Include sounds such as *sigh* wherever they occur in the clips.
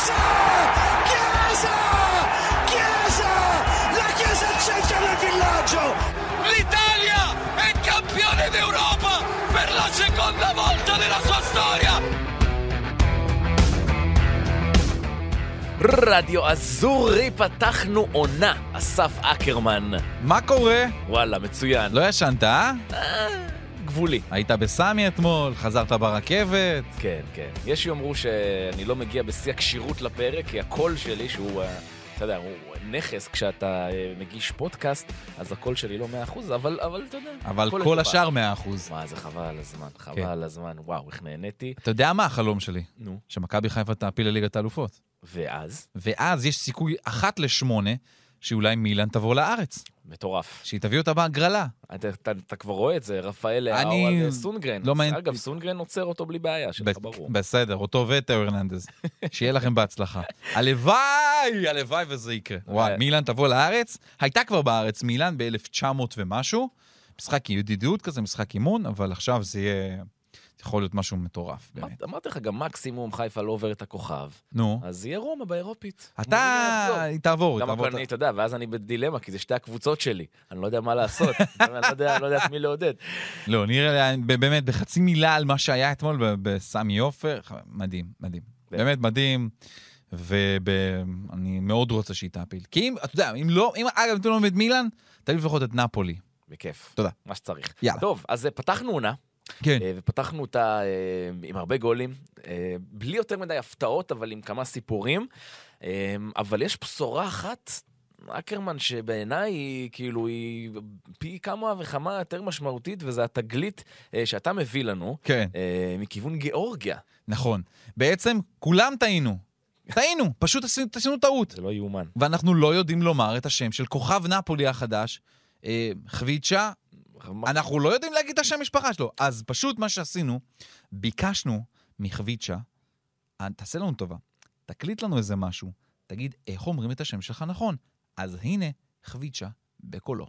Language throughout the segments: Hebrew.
Chiesa! Chiesa! Chiesa! La Chiesa al centro del villaggio! L'Italia è campione d'Europa per la seconda volta nella sua storia! רדיו אזורי, פתחנו עונה. אסף אקרמן. מה קורה? וואלה, מצוין. לא ישנת, אה? גבולי. היית בסמי אתמול, חזרת ברכבת. כן, כן. יש שיאמרו שאני לא מגיע בשיא הכשירות לפרק, כי הקול שלי, שהוא, אה, אתה יודע, הוא נכס כשאתה אה, מגיש פודקאסט, אז הקול שלי לא 100%, אבל, אבל אתה יודע. אבל כל לטובה. השאר 100%. וואי, זה חבל על הזמן, חבל כן. על הזמן. וואו, איך נהניתי. אתה יודע מה החלום שלי? נו. שמכבי חיפה תעפיל לליגת האלופות. ואז? ואז יש סיכוי אחת לשמונה שאולי מילאן תבוא לארץ. מטורף. שהיא תביא אותה בהגרלה. אתה, אתה, אתה כבר רואה את זה, רפאל לאהו אני- על סונגרן. לא מעניין- אגב, סונגרן עוצר אותו בלי בעיה, שלך ברור. בסדר, אותו וטו הרננדז. *laughs* שיהיה לכם בהצלחה. הלוואי, הלוואי וזה יקרה. וואי, אה. מילאן תבוא לארץ. הייתה כבר בארץ מילאן ב-1900 ומשהו. משחק ידידות כזה, משחק אימון, אבל עכשיו זה יהיה... יכול להיות משהו מטורף, באמת. אמרת- אמרתי לך, גם מקסימום חיפה לא עובר את הכוכב, נו. אז יהיה רומא באירופית. אתה... היא תעבור, היא גם תעבור. אבל אני, אתה יודע, ואז אני בדילמה, כי זה שתי הקבוצות שלי. אני לא יודע מה לעשות. *laughs* אני לא יודע- אני לא את מי לעודד. לא, נראה באמת, בחצי מילה על מה שהיה אתמול בסמי עופר, מדהים, מדהים. באמת מדהים, ואני מאוד רוצה שהיא תעפיל. כי אם, אתה יודע, אם לא, אם, אגב, אם אתה לא מבין את מילאן, תביא לפחות את נפולי. בכיף. תודה. מה שצריך. יאללה. טוב, אז אה, פתחנו עונה, כן. אה, ופתחנו אותה אה, עם הרבה גולים, אה, בלי יותר מדי הפתעות, אבל עם כמה סיפורים. אבל יש בשורה אחת, אקרמן, שבעיניי היא כאילו, היא פי כמה וכמה יותר משמעותית, וזה התגלית אה, שאתה מביא לנו, כן, אה, מכיוון גיאורגיה. נכון. בעצם, כולם טעינו. טעינו, פשוט עשינו, עשינו טעות. זה לא יאומן. ואנחנו לא יודעים לומר את השם של כוכב נפולי החדש, אה, חביצ'ה, אנחנו לא יודעים להגיד את השם משפחה שלו. אז פשוט מה שעשינו, ביקשנו מחביצ'ה, "אה, תעשה לנו טובה, תקליט לנו איזה משהו, תגיד איך אומרים את השם שלך נכון. אז הנה, חביצ'ה בקולו.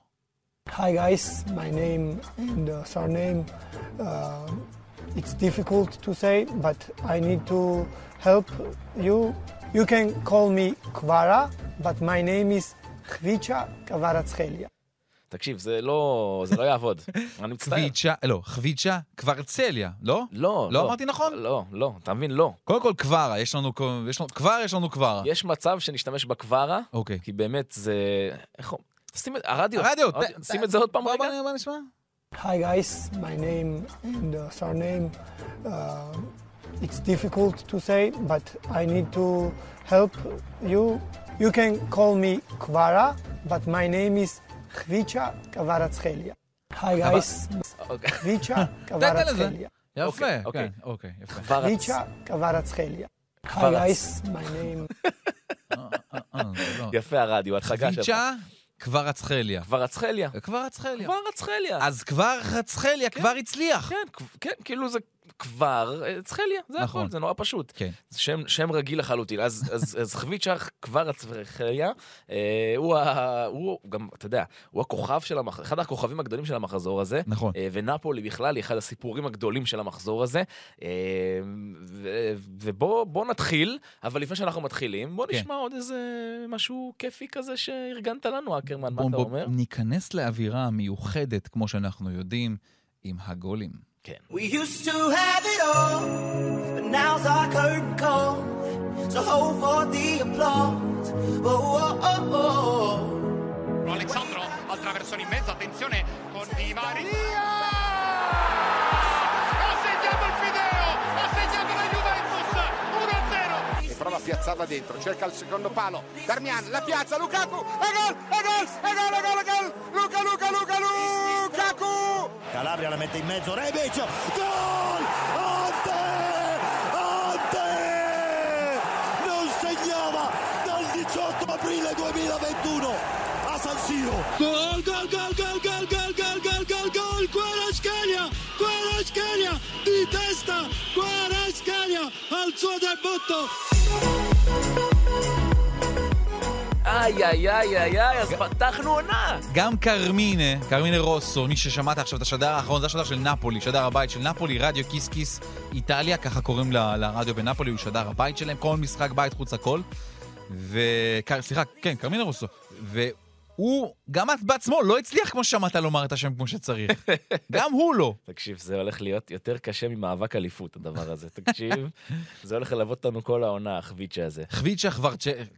Hi guys, my name and uh, surname. Uh, say, but I need to help you. You can call me Kvara, but my name is Khvicha Kavaratskelia. תקשיב, זה לא, זה לא יעבוד. *laughs* אני מצטער. חביצ'ה, לא, חביצ'ה קוורצליה, לא? לא, לא אמרתי נכון? לא, לא, אתה מבין? לא. קודם כל קווארה, יש לנו, יש לנו, כבר יש לנו קווארה. יש מצב שנשתמש בקווארה, אוקיי. כי באמת זה... איך... אומרים? שים את... הרדיו. הרדיו, שים את זה עוד פעם רגע. בוא נשמע. Hi guys, my name and uh, surname. Uh, it's difficult to say, but I need to help you. You can call me Kvara, but my name is ხვიჩა კვარაცხელია. Hi guys. ხვიჩა კვარაცხელია. יפה, כן, אוקיי, יפה. ხვיצ'ה კვרצחליה. Hi guys, my name. אה, אה, אה, לא. יפה הרדיו, הצגה שלך. חיצ'ה, כבר אצחליה. כבר אצחליה. כבר אצחליה. כבר אצחליה. אז כבר אצחליה כבר הצליח. כן, כן, כאילו זה כבר אה, צחליה, זה נכון. הכל, זה נורא פשוט. כן. זה שם, שם רגיל לחלוטין. אז, אז, אז חביצ'ה כבר הצחליה, אה, הוא, ה, הוא גם, אתה יודע, הוא הכוכב של המחזור, אחד הכוכבים הגדולים של המחזור הזה. נכון. אה, ונפולי בכלל היא אחד הסיפורים הגדולים של המחזור הזה. אה, ו- ובוא בוא נתחיל, אבל לפני שאנחנו מתחילים, בוא כן. נשמע עוד איזה משהו כיפי כזה שארגנת לנו, אקרמן, מה אתה אומר? ניכנס לאווירה מיוחדת, כמו שאנחנו יודעים, עם הגולים. כן. We used to have it all, but now's our curtain call. So hold for the applause. Oh, oh, oh, oh. Alexandro al traversone in mezzo, attenzione con Di Maria! Ha segnato il Fideo! Ha segnato la Juventus! 1-0! e prova a piazzarla dentro, cerca il secondo palo, Darmian, la piazza, Lukaku, e gol, e gol, e gol, e gol, e gol, Luca, Luca, Luca, Lukaku! Calabria la mette in mezzo, Rebic, gol! Ante! Ante! Non segnava dal 18 aprile 2021 a San Siro. Gol, gol, gol, gol, gol, gol, gol, gol, gol, gol, Kvaratskhelia, Kvaratskhelia di testa, Kvaratskhelia al suo debutto. איי, איי, איי, איי, איי, אז פתחנו עונה. גם קרמינה, קרמינה רוסו, מי ששמעת עכשיו את השדר האחרון, זה השדר של נפולי, שדר הבית של נפולי, רדיו כיס כיס איטליה, ככה קוראים ל- לרדיו בנפולי, הוא שדר הבית שלהם, כל משחק בית חוץ הכל. ו... סליחה, כן, קרמינה רוסו. והוא, גם את בעצמו, לא הצליח כמו ששמעת לומר את השם כמו שצריך. *laughs* גם הוא לא. תקשיב, זה הולך להיות יותר קשה ממאבק אליפות, הדבר הזה. תקשיב, *laughs* זה הולך ללוות אותנו כל העונה, החביצ'ה הזה. חביצ'ה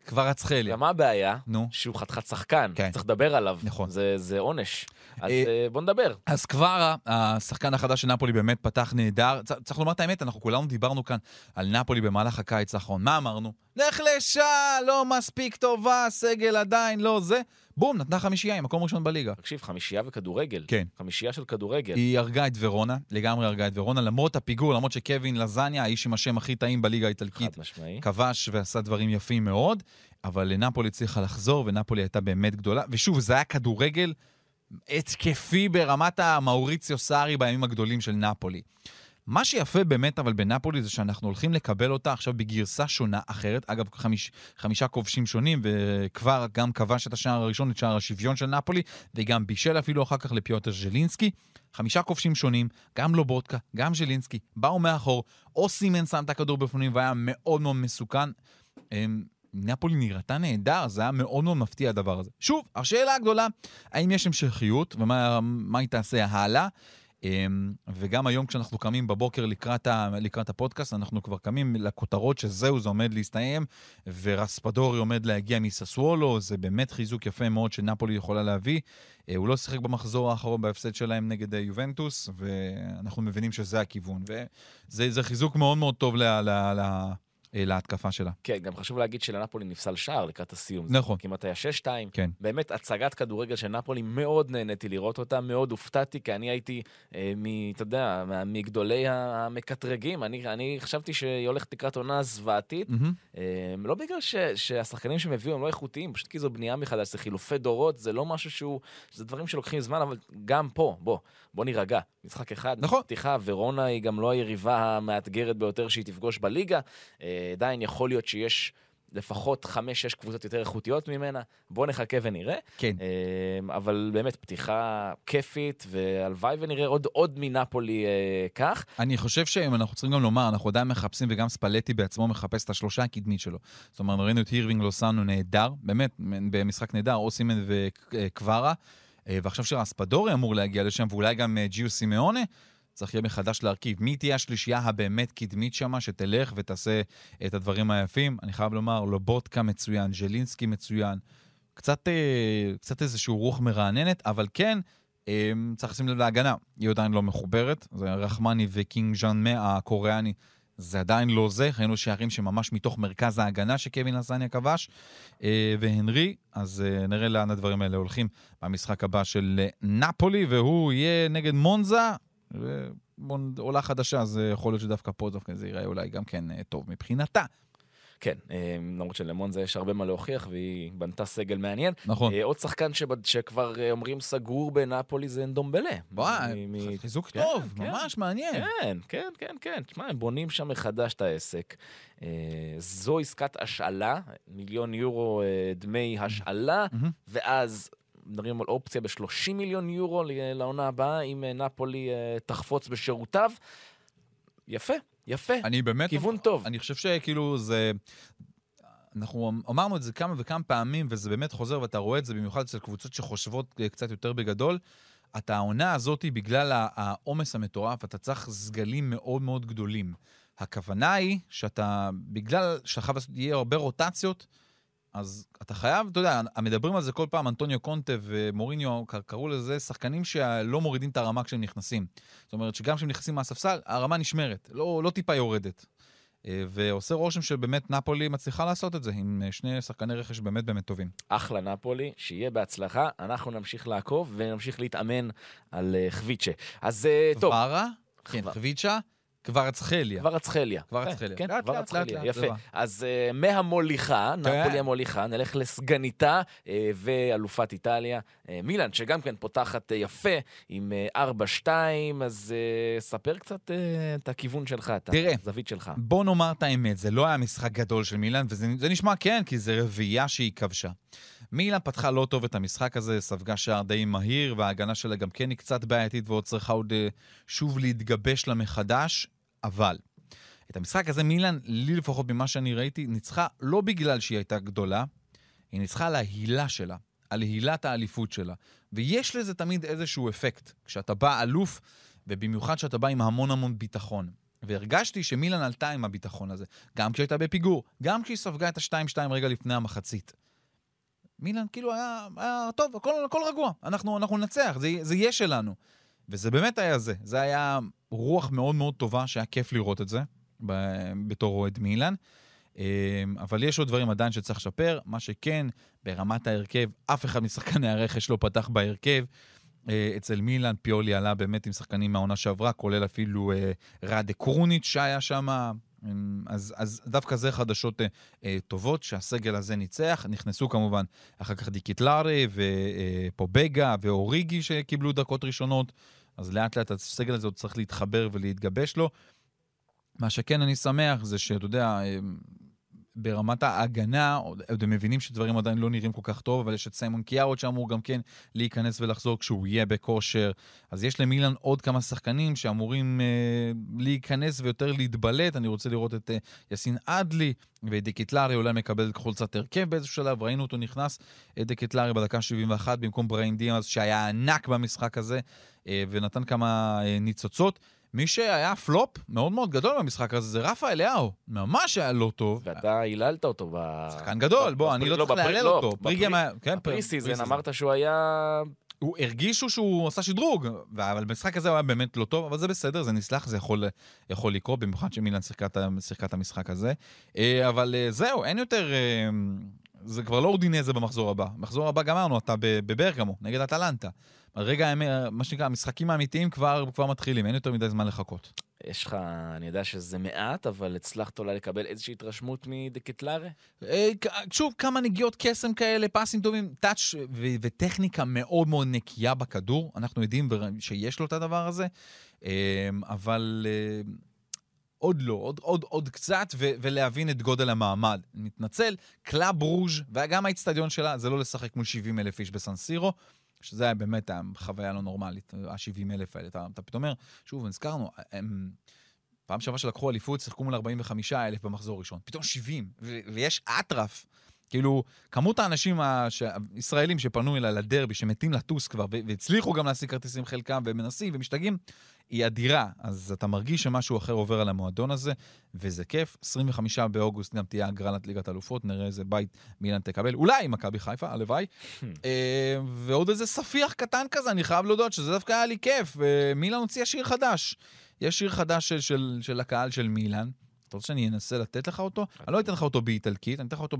כבר אצחליה. גם מה הבעיה? נו. שהוא חתיכת שחקן. כן. צריך לדבר עליו. נכון. זה, זה עונש. אז אה, אה, בוא נדבר. אז כבר השחקן החדש של נפולי באמת פתח נהדר. צריך לומר את האמת, אנחנו כולנו דיברנו כאן על נפולי במהלך הקיץ האחרון. מה אמרנו? נחלשה, לא מספיק טובה, סגל עדיין לא זה. בום, נתנה חמישייה עם מקום ראשון בליגה. תקשיב, חמישייה וכדורגל. כן. חמישייה של כדורגל. היא הרגה את ורונה, לגמרי הרגה את ורונה, למרות הפיגור, למרות שקווין לזניה, האיש עם השם הכי טעים בליגה האיטלקית, חד משמעי. כבש ועשה דברים יפים מאוד, אבל נפולי הצליחה לחזור, ונפולי הייתה באמת גדולה. ושוב, זה היה כדורגל התקפי ברמת המאוריציו סארי בימים הגדולים של נפולי. מה שיפה באמת אבל בנפולי זה שאנחנו הולכים לקבל אותה עכשיו בגרסה שונה אחרת. אגב, חמיש, חמישה כובשים שונים, וכבר גם כבש את השער הראשון, את שער השוויון של נפולי, וגם בישל אפילו אחר כך לפיוטר ז'לינסקי. חמישה כובשים שונים, גם לובודקה, גם ז'לינסקי, באו מאחור, או סימן שם את הכדור בפנים והיה מאוד מאוד מסוכן. אמ, נפולי נראתה נהדר, זה היה מאוד מאוד מפתיע הדבר הזה. שוב, השאלה הגדולה, האם יש המשכיות ומה מה היא תעשה הלאה? אמ, וגם היום כשאנחנו קמים בבוקר לקראת, ה, לקראת הפודקאסט, אנחנו כבר קמים לכותרות שזהו, זה עומד להסתיים, ורספדורי עומד להגיע מססוולו, זה באמת חיזוק יפה מאוד שנפולי יכולה להביא. אה, הוא לא שיחק במחזור האחרון בהפסד שלהם נגד אה, יובנטוס, ואנחנו מבינים שזה הכיוון. וזה זה חיזוק מאוד מאוד טוב ל, ל, ל, להתקפה שלה. כן, גם חשוב להגיד שלנפולי נפסל שער לקראת הסיום. נכון. כמעט היה 6-2. כן. באמת הצגת כדורגל של נפולי, מאוד נהניתי לראות אותה, מאוד הופתעתי, כי אני הייתי, אה, מ, אתה יודע, מגדולי המקטרגים. אני, אני חשבתי שהיא הולכת לקראת עונה זוועתית. מהמם. אה, לא בגלל ש, שהשחקנים שהם הביאו הם לא איכותיים, פשוט כי זו בנייה מחדש, זה חילופי דורות, זה לא משהו שהוא, זה דברים שלוקחים זמן, אבל גם פה, בוא, בוא נירגע. משחק אחד, נכון. פתיחה, ורונה היא גם לא היריבה המאתגרת ביותר שהיא תפגוש בליגה. אה, עדיין יכול להיות שיש לפחות חמש-שש קבוצות יותר איכותיות ממנה. בוא נחכה ונראה. כן. אה, אבל באמת, פתיחה כיפית, והלוואי ונראה עוד, עוד מנפולי אה, כך. אני חושב שאם אנחנו צריכים גם לומר, אנחנו עדיין מחפשים, וגם ספלטי בעצמו מחפש את השלושה הקדמית שלו. זאת אומרת, ראינו את הירווינג לוסאנו נהדר, באמת, במשחק נהדר, אוסימן וקווארה, אה, ועכשיו שרספדורי אמור להגיע לשם, ואולי גם אה, ג'יו סימאונה, צריך יהיה מחדש להרכיב. מי תהיה השלישייה הבאמת קדמית שמה, שתלך ותעשה את הדברים היפים? אני חייב לומר, לובוטקה מצוין, ז'לינסקי מצוין. קצת, אה, קצת איזושהי רוח מרעננת, אבל כן, אה, צריך לשים לב להגנה. היא עדיין לא מחוברת. זה רחמני וקינג ז'אן מה הקוריאני. זה עדיין לא זה, ראינו שערים שממש מתוך מרכז ההגנה שקווין לסניה כבש, אה, והנרי, אז אה, נראה לאן הדברים האלה הולכים במשחק הבא של נפולי, והוא יהיה נגד מונזה, ומונ- עולה חדשה, אז אה, יכול להיות שדווקא פה דווקא זה ייראה אולי גם כן אה, טוב מבחינתה. כן, אה, למרות שלמונזה יש הרבה מה להוכיח, והיא בנתה סגל מעניין. נכון. עוד שחקן שבד- שכבר אומרים סגור בנפולי זה אנדומבלה. וואי, מ- חיזוק כן, טוב, כן. ממש מעניין. כן, כן, כן, כן. תשמע, הם בונים שם מחדש את העסק. זו עסקת השאלה, מיליון יורו דמי השאלה. ואז מדברים על אופציה ב-30 מיליון יורו לעונה הבאה, אם אה, נפולי אה, תחפוץ בשירותיו. יפה, יפה. אני באמת... כיוון טוב. אני חושב שכאילו זה... אנחנו אמרנו את זה כמה וכמה פעמים, וזה באמת חוזר, ואתה רואה את זה במיוחד אצל קבוצות שחושבות אה, קצת יותר בגדול. אתה העונה הזאת, בגלל העומס המטורף, אתה צריך סגלים מאוד מאוד גדולים. הכוונה היא שאתה, בגלל שאתה חייב לעשות, יהיה הרבה רוטציות, אז אתה חייב, אתה יודע, מדברים על זה כל פעם, אנטוניו קונטה ומוריניו קראו לזה שחקנים שלא מורידים את הרמה כשהם נכנסים. זאת אומרת שגם כשהם נכנסים מהספסל, הרמה נשמרת, לא, לא טיפה יורדת. אה, ועושה רושם שבאמת נפולי מצליחה לעשות את זה, עם אה, שני שחקני רכש באמת באמת טובים. אחלה נפולי, שיהיה בהצלחה. אנחנו נמשיך לעקוב ונמשיך להתאמן על אה, חביצ'ה. אז טוב, קווארה, כן, חביצ'ה, קוורצחליה. אצחליה. כבר כן, אצחליה. כן, יפה. אז אה, מהמוליכה, נפולי המוליכה, נלך לסגניתה אה, ואלופת איטליה, אה, מילאן, שגם כן פותחת יפה עם אה, 4-2, אז ספר קצת את הכיוון שלך, את תראה. הזווית שלך. בוא נאמר את האמת, זה לא היה משחק גדול של מילאן, וזה זה נשמע כן, כי זה רביעייה שהיא כבשה. מילאן פתחה לא טוב את המשחק הזה, ספגה שער די מהיר, וההגנה שלה גם כן היא קצת בעייתית ועוד צריכה עוד שוב להתגבש לה מחדש, אבל את המשחק הזה מילאן, לי לפחות ממה שאני ראיתי, ניצחה לא בגלל שהיא הייתה גדולה, היא ניצחה על ההילה שלה, על הילת האליפות שלה. ויש לזה תמיד איזשהו אפקט. כשאתה בא אלוף, ובמיוחד כשאתה בא עם המון המון ביטחון. והרגשתי שמילן עלתה עם הביטחון הזה, גם כשהייתה בפיגור, גם כשהיא ספגה את ה-2-2 רגע לפני המחצית. מילן כאילו היה, היה טוב, הכל, הכל רגוע, אנחנו, אנחנו ננצח, זה, זה יהיה שלנו. וזה באמת היה זה, זה היה רוח מאוד מאוד טובה, שהיה כיף לראות את זה בתור אוהד מילן. אמ, אבל יש עוד דברים עדיין שצריך לשפר. מה שכן, ברמת ההרכב, אף אחד משחקני הרכש לא פתח בהרכב. אה, אצל מילאן פיולי עלה באמת עם שחקנים מהעונה שעברה, כולל אפילו אה, ראדה קרוניץ' שהיה שם. אז, אז דווקא זה חדשות אה, אה, טובות, שהסגל הזה ניצח. נכנסו כמובן אחר כך דיקיטלרי ופובגה אה, ואוריגי שקיבלו דקות ראשונות, אז לאט לאט הסגל הזה עוד צריך להתחבר ולהתגבש לו. מה שכן אני שמח זה שאתה יודע, אה, ברמת ההגנה, עוד הם מבינים שדברים עדיין לא נראים כל כך טוב, אבל יש את סיימון קיארות שאמור גם כן להיכנס ולחזור כשהוא יהיה בכושר. אז יש למילן עוד כמה שחקנים שאמורים אה, להיכנס ויותר להתבלט. אני רוצה לראות את אה, יאסין אדלי ודקיטלרי אולי מקבל חולצת הרכב באיזשהו שלב, ראינו אותו נכנס, אה, דקיטלרי בדקה 71 במקום בריין דיאז שהיה ענק במשחק הזה, אה, ונתן כמה אה, ניצוצות. מי שהיה פלופ מאוד מאוד גדול במשחק הזה זה רפה אליהו. ממש היה לא טוב. ואתה היללת אותו ב... שחקן גדול, בוא, אני לא צריך להלל אותו. כן, ב pre-season אמרת שהוא היה... הוא הרגישו שהוא עשה שדרוג, אבל במשחק הזה הוא היה באמת לא טוב, אבל זה בסדר, זה נסלח, זה יכול, יכול לקרות, במיוחד שמילן שיחקה את המשחק הזה. אה, אבל אה, זהו, אין יותר... אה, זה כבר לא אודינזה במחזור הבא. במחזור הבא גמרנו, אתה בברגמו, נגד אטלנטה. רגע, מה שנקרא, המשחקים האמיתיים כבר, כבר מתחילים, אין יותר מדי זמן לחכות. יש לך, אני יודע שזה מעט, אבל הצלחת אולי לקבל איזושהי התרשמות מדקטלרה? אה, שוב, כמה נגיעות קסם כאלה, פסים טובים, touch וטכניקה מאוד מאוד נקייה בכדור. אנחנו יודעים שיש לו את הדבר הזה, אה, אבל... אה, עוד לא, עוד, עוד, עוד קצת, ו- ולהבין את גודל המעמד. מתנצל, קלאב ברוז' וגם האיצטדיון שלה, זה לא לשחק מול 70 אלף איש בסנסירו. שזה היה באמת חוויה לא נורמלית, ה-70 אלף האלה. אתה, אתה פתאום אומר, שוב, נזכרנו, הם... פעם שעברה שלקחו אליפות, שיחקו מול 45 אלף במחזור ראשון. פתאום 70, ו- ויש אטרף. כאילו, כמות האנשים הישראלים שפנו אליי לדרבי, שמתים לטוס כבר, והצליחו גם להשיג כרטיסים חלקם, ומנסים ומשתגעים, היא אדירה. אז אתה מרגיש שמשהו אחר עובר על המועדון הזה, וזה כיף. 25 באוגוסט גם תהיה הגרלת ליגת אלופות, נראה איזה בית מילן תקבל. אולי מכבי חיפה, הלוואי. אה, ועוד איזה ספיח קטן כזה, אני חייב להודות שזה דווקא היה לי כיף. מילן הוציאה שיר חדש. יש שיר חדש של, של, של הקהל של מילן. אתה רוצה שאני אנסה לתת לך אותו? אני לא אתן לך אותו באיטלקית, אני אתן לך אותו.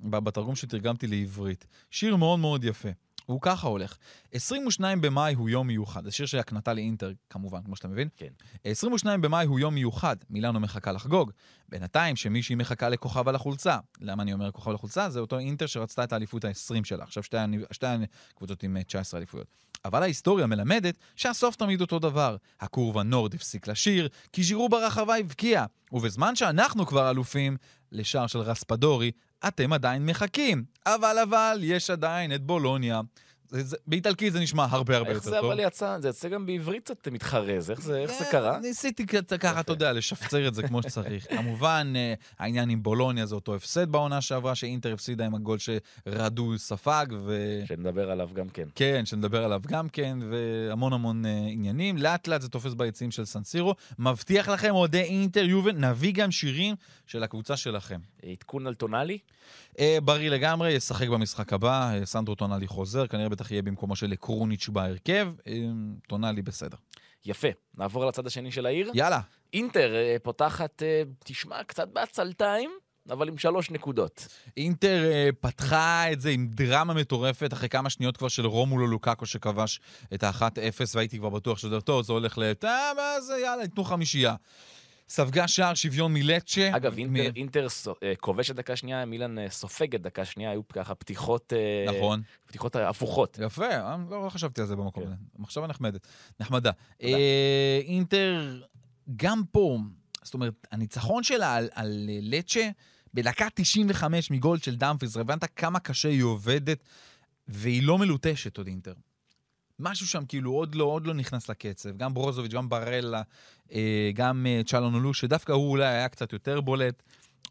בתרגום שתרגמתי לעברית. שיר מאוד מאוד יפה. הוא ככה הולך. 22 במאי הוא יום מיוחד. זה שיר של הקנטה לאינטר, כמובן, כמו שאתה מבין. כן. 22 במאי הוא יום מיוחד. מילאנו מחכה לחגוג. בינתיים, שמישהי מחכה לכוכב על החולצה. למה אני אומר כוכב על החולצה? זה אותו אינטר שרצתה את האליפות ה-20 שלה. עכשיו שתי, שתי קבוצות עם 19 אליפויות. אבל ההיסטוריה מלמדת שהסוף תמיד אותו דבר. הקורבה נורד הפסיק לשיר, כי ז'ירו ברחבה הבקיע. ובזמן שאנחנו כבר אלופים, לשער של רספדורי, אתם עדיין מחכים. אבל אבל, יש עדיין את בולוניה. באיטלקית זה נשמע הרבה הרבה יותר טוב. איך זה אבל יצא? זה יצא גם בעברית קצת מתחרז, איך זה, קרה? ניסיתי ככה, אתה יודע, לשפצר את זה כמו שצריך. *laughs* כמובן, אה, העניין עם בולוניה זה אותו הפסד בעונה שעברה, שאינטר הפסידה עם הגול שרדו ספג, ו... שנדבר עליו גם כן. כן, שנדבר עליו גם כן, והמון המון אה, עניינים. לאט לאט זה תופס ביציעים של סנסירו. מבטיח לכם, אוהדי אינטר יובן, נביא גם שירים של הקבוצה שלכם. עדכון על טונאלי? אה, בריא לגמרי, ישחק במשחק הבא, סנדרו טונאלי חוזר, כנראה בטח יהיה במקומו של קרוניץ' בהרכב, אה, טונאלי בסדר. יפה, נעבור לצד השני של העיר. יאללה. אינטר פותחת, תשמע, קצת בעצלתיים. אבל עם שלוש נקודות. אינטר אה, פתחה את זה עם דרמה מטורפת, אחרי כמה שניות כבר של רומולו לוקאקו שכבש את ה-1-0, והייתי כבר בטוח שזה טוב, זה הולך ל... אה, מה זה, יאללה, ייתנו חמישייה. ספגה שער שוויון מלצ'ה. אגב, אינטר, מ... אינטר אה, כובשת דקה שנייה, מילן אה, סופגת דקה שנייה, היו ככה פתיחות... אה, נכון. פתיחות הפוכות. יפה, לא חשבתי על זה במקום כן. הזה. מחשבה נחמדת. נחמדה. אה, אינטר, גם פה, זאת אומרת, הניצחון שלה על, על לצ'ה, בדקה 95 מגול של דאמפריס, הבנת כמה קשה היא עובדת, והיא לא מלוטשת עוד אינטר. משהו שם כאילו עוד לא, עוד לא נכנס לקצב. גם ברוזוביץ', גם ברלה, אה, גם אה, צ'אלונולו, שדווקא הוא אולי היה קצת יותר בולט.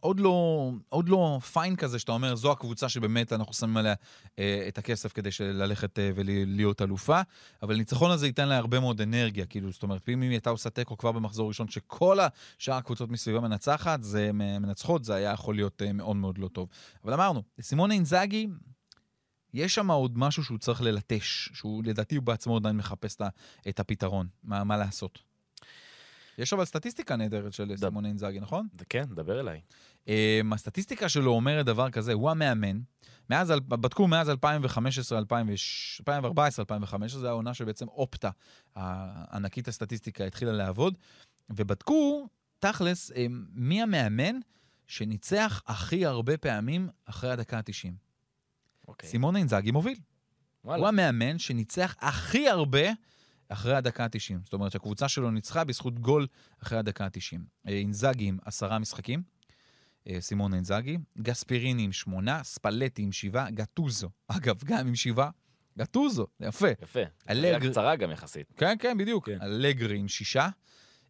עוד לא, עוד לא פיין כזה שאתה אומר, זו הקבוצה שבאמת אנחנו שמים עליה אה, את הכסף כדי ללכת אה, ולהיות אלופה, אבל הניצחון הזה ייתן לה הרבה מאוד אנרגיה, כאילו, זאת אומרת, אם היא הייתה עושה תיקו כבר במחזור ראשון, שכל השאר הקבוצות מסביבה מנצחת, זה מנצחות, זה היה יכול להיות אה, מאוד מאוד לא טוב. אבל אמרנו, סימון אינזאגי, יש שם עוד משהו שהוא צריך ללטש, שהוא לדעתי הוא בעצמו עדיין מחפש את הפתרון, מה, מה לעשות. יש אבל סטטיסטיקה נהדרת של סימון אינזאגי, נכון? כן, דבר אליי. Um, הסטטיסטיקה שלו אומרת דבר כזה, הוא המאמן. מאז, בדקו מאז 2015, 2014, 2015, זו העונה שבעצם אופטה, הענקית הסטטיסטיקה, התחילה לעבוד, ובדקו, תכלס, מי המאמן שניצח הכי הרבה פעמים אחרי הדקה ה-90. אוקיי. סימון אינזאגי מוביל. וואלה. הוא המאמן שניצח הכי הרבה אחרי הדקה ה-90. זאת אומרת שהקבוצה שלו ניצחה בזכות גול אחרי הדקה ה-90. אה, אינזאגי עם עשרה משחקים, אה, סימון אינזאגי, גספיריני עם שמונה, ספלטי עם שבעה, גטוזו, *laughs* אגב, גם עם שבעה. גטוזו, יפה. יפה. אלגר... קצרה גם יחסית. כן, כן, בדיוק. כן. אלגרי עם שישה,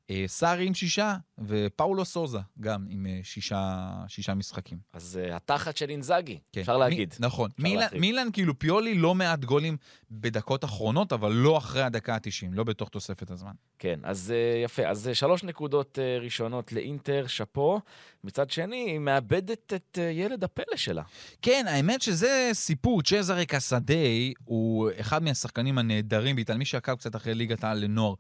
אה, סארי עם שישה, ופאולו סוזה גם עם אה, שישה, שישה משחקים. אז uh, התחת של אינזאגי, כן. אפשר להגיד. מ, נכון. מילן, מילן, כאילו פיולי לא מעט גולים בדקות אחרונות, אבל לא אחרי הדקה ה-90, לא בתוך תוספת הזמן. כן, אז uh, יפה. אז uh, שלוש נקודות uh, ראשונות לאינטר, שאפו. מצד שני, היא מאבדת את uh, ילד הפלא שלה. כן, האמת שזה סיפור. צ'זרי קסדי הוא אחד מהשחקנים הנהדרים באיטליה. מי שעקב קצת אחרי ליגת העל לנוער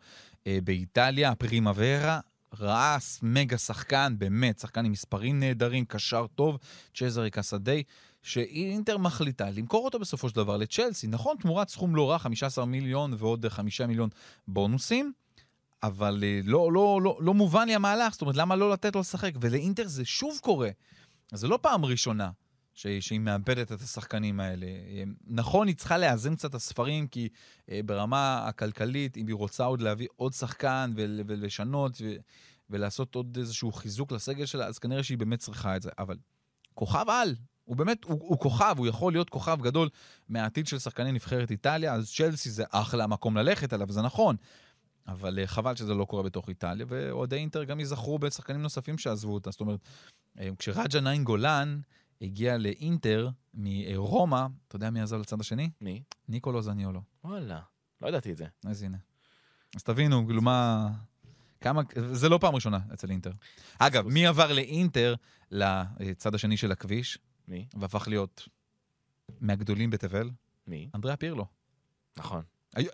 באיטליה, פרימה ורה, רעס, מגה שחקן, באמת, שחקן עם מספרים נהדרים, קשר טוב, צ'זרי קסדי, שאינטר מחליטה למכור אותו בסופו של דבר לצ'לסי. נכון, תמורת סכום לא רע, 15 מיליון ועוד 5 מיליון בונוסים, אבל אה, לא, לא, לא, לא מובן לי המהלך, זאת אומרת, למה לא לתת לו לשחק? ולאינטר זה שוב קורה. אז זה לא פעם ראשונה. שהיא מאבדת את השחקנים האלה. נכון, היא צריכה לאזן קצת את הספרים, כי אה, ברמה הכלכלית, אם היא רוצה עוד להביא עוד שחקן ולשנות ולעשות עוד איזשהו חיזוק לסגל שלה, אז כנראה שהיא באמת צריכה את זה. אבל כוכב על, הוא באמת, הוא, הוא כוכב, הוא יכול להיות כוכב גדול מהעתיד של שחקני נבחרת איטליה, אז צ'לסי זה אחלה מקום ללכת אליו, זה נכון. אבל אה, חבל שזה לא קורה בתוך איטליה, ואוהדי אינטר גם ייזכרו בשחקנים נוספים שעזבו אותה. זאת אומרת, אה, כשרג'ה ניין גולן הגיע לאינטר מרומא, אתה יודע מי עזב לצד השני? מי? ניקולו זניולו. וואלה, לא ידעתי את זה. אז הנה. אז תבינו, כאילו מה... כמה... זה לא פעם ראשונה אצל אינטר. אגב, מי עבר לאינטר לצד השני של הכביש? מי? והפך להיות מהגדולים בתבל? מי? אנדריאה פירלו. נכון.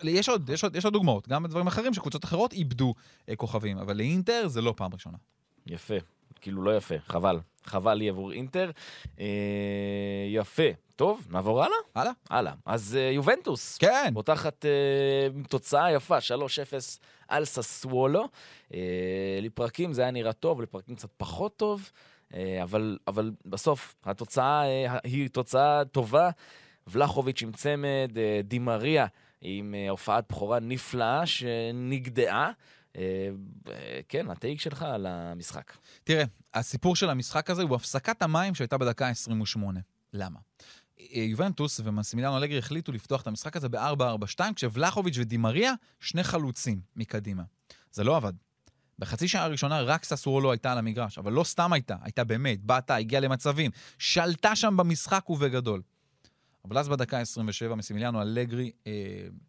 יש עוד, יש עוד, יש עוד דוגמאות, גם בדברים אחרים שקבוצות אחרות איבדו אה, כוכבים, אבל לאינטר זה לא פעם ראשונה. יפה. כאילו לא יפה, חבל. חבל לי עבור אינטר. אה, יפה. טוב, נעבור הלאה? הלאה. הלאה. אז אה, יובנטוס. כן. פותחת אה, תוצאה יפה, 3-0 על ססוולו. אה, לפרקים זה היה נראה טוב, לפרקים קצת פחות טוב, אה, אבל, אבל בסוף התוצאה אה, היא תוצאה טובה. ולחוביץ' עם צמד, אה, דימריה עם אה, הופעת בכורה נפלאה שנגדעה. אה, כן, הטייק שלך על המשחק. תראה, הסיפור של המשחק הזה הוא הפסקת המים שהייתה בדקה ה-28. למה? אה, יובנטוס ומסימיליאנו אלגרי החליטו לפתוח את המשחק הזה ב-4-4-2, כשוולחוביץ' ודימריה, שני חלוצים מקדימה. זה לא עבד. בחצי שעה הראשונה רק ססוולו הייתה על המגרש, אבל לא סתם הייתה, הייתה באמת, באת, הגיעה למצבים, שלטה שם במשחק ובגדול. אבל אז בדקה ה-27 מסימיליאנו אלגרי, אה,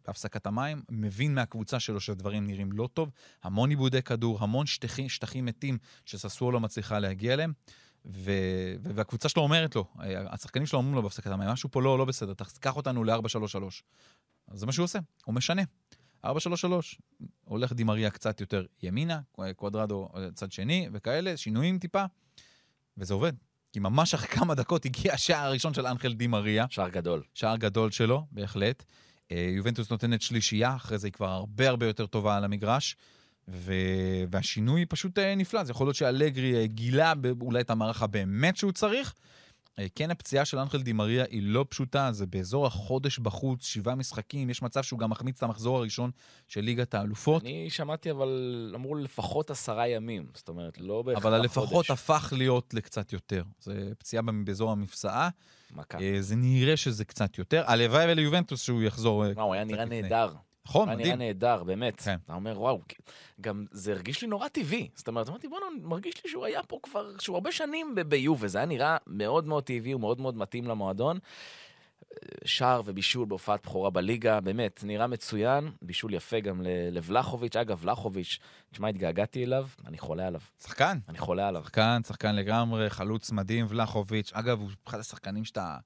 בהפסקת המים, מבין מהקבוצה שלו שהדברים נראים לא טוב, המון עיבודי כדור, המון שטחים, שטחים מתים שססוור לא מצליחה להגיע אליהם, ו, והקבוצה שלו אומרת לו, אה, השחקנים שלו אומרים לו בהפסקת המים, משהו פה לא, לא בסדר, תקח אותנו ל-4-3-3. אז זה מה שהוא עושה, הוא משנה. 4-3-3, הולך דימריה קצת יותר ימינה, קוודרדו אה, צד שני וכאלה, שינויים טיפה, וזה עובד. כי ממש אחרי כמה דקות הגיע השער הראשון של אנחל די מריה. שער גדול. שער גדול שלו, בהחלט. אה, יובנטוס נותנת שלישייה, אחרי זה היא כבר הרבה הרבה יותר טובה על המגרש. ו... והשינוי פשוט אה, נפלא. זה יכול להיות שאלגרי אה, גילה אולי את המערכה באמת שהוא צריך, כן, הפציעה של אנחל דימריה היא לא פשוטה, זה באזור החודש בחוץ, שבעה משחקים, יש מצב שהוא גם מחמיץ את המחזור הראשון של ליגת האלופות. אני שמעתי, אבל אמרו לפחות עשרה ימים. זאת אומרת, לא בהכרח אבל חודש. הלפחות הפך להיות לקצת יותר. זה פציעה באזור המפסעה, מכה. אה, זה נראה שזה קצת יותר. הלוואי וליובנטוס שהוא יחזור. אה, וואו, הוא היה נראה. נהדר. נכון, היה מדהים. נהדר, באמת. כן. אתה אומר, וואו, גם זה הרגיש לי נורא טבעי. זאת אומרת, אמרתי, בוא'נה, מרגיש לי שהוא היה פה כבר, שהוא הרבה שנים ב- ביובה, זה היה נראה מאוד מאוד טבעי, הוא מאוד מתאים למועדון. שער ובישול בהופעת בכורה בליגה, באמת, נראה מצוין, בישול יפה גם לבלחוביץ'. אגב, ולחוביץ', תשמע, התגעגעתי אליו, אני חולה עליו. שחקן. אני חולה עליו. שחקן, שחקן לגמרי, חלוץ מדהים, ולחוביץ'. אגב, הוא אחד השחקנים שאתה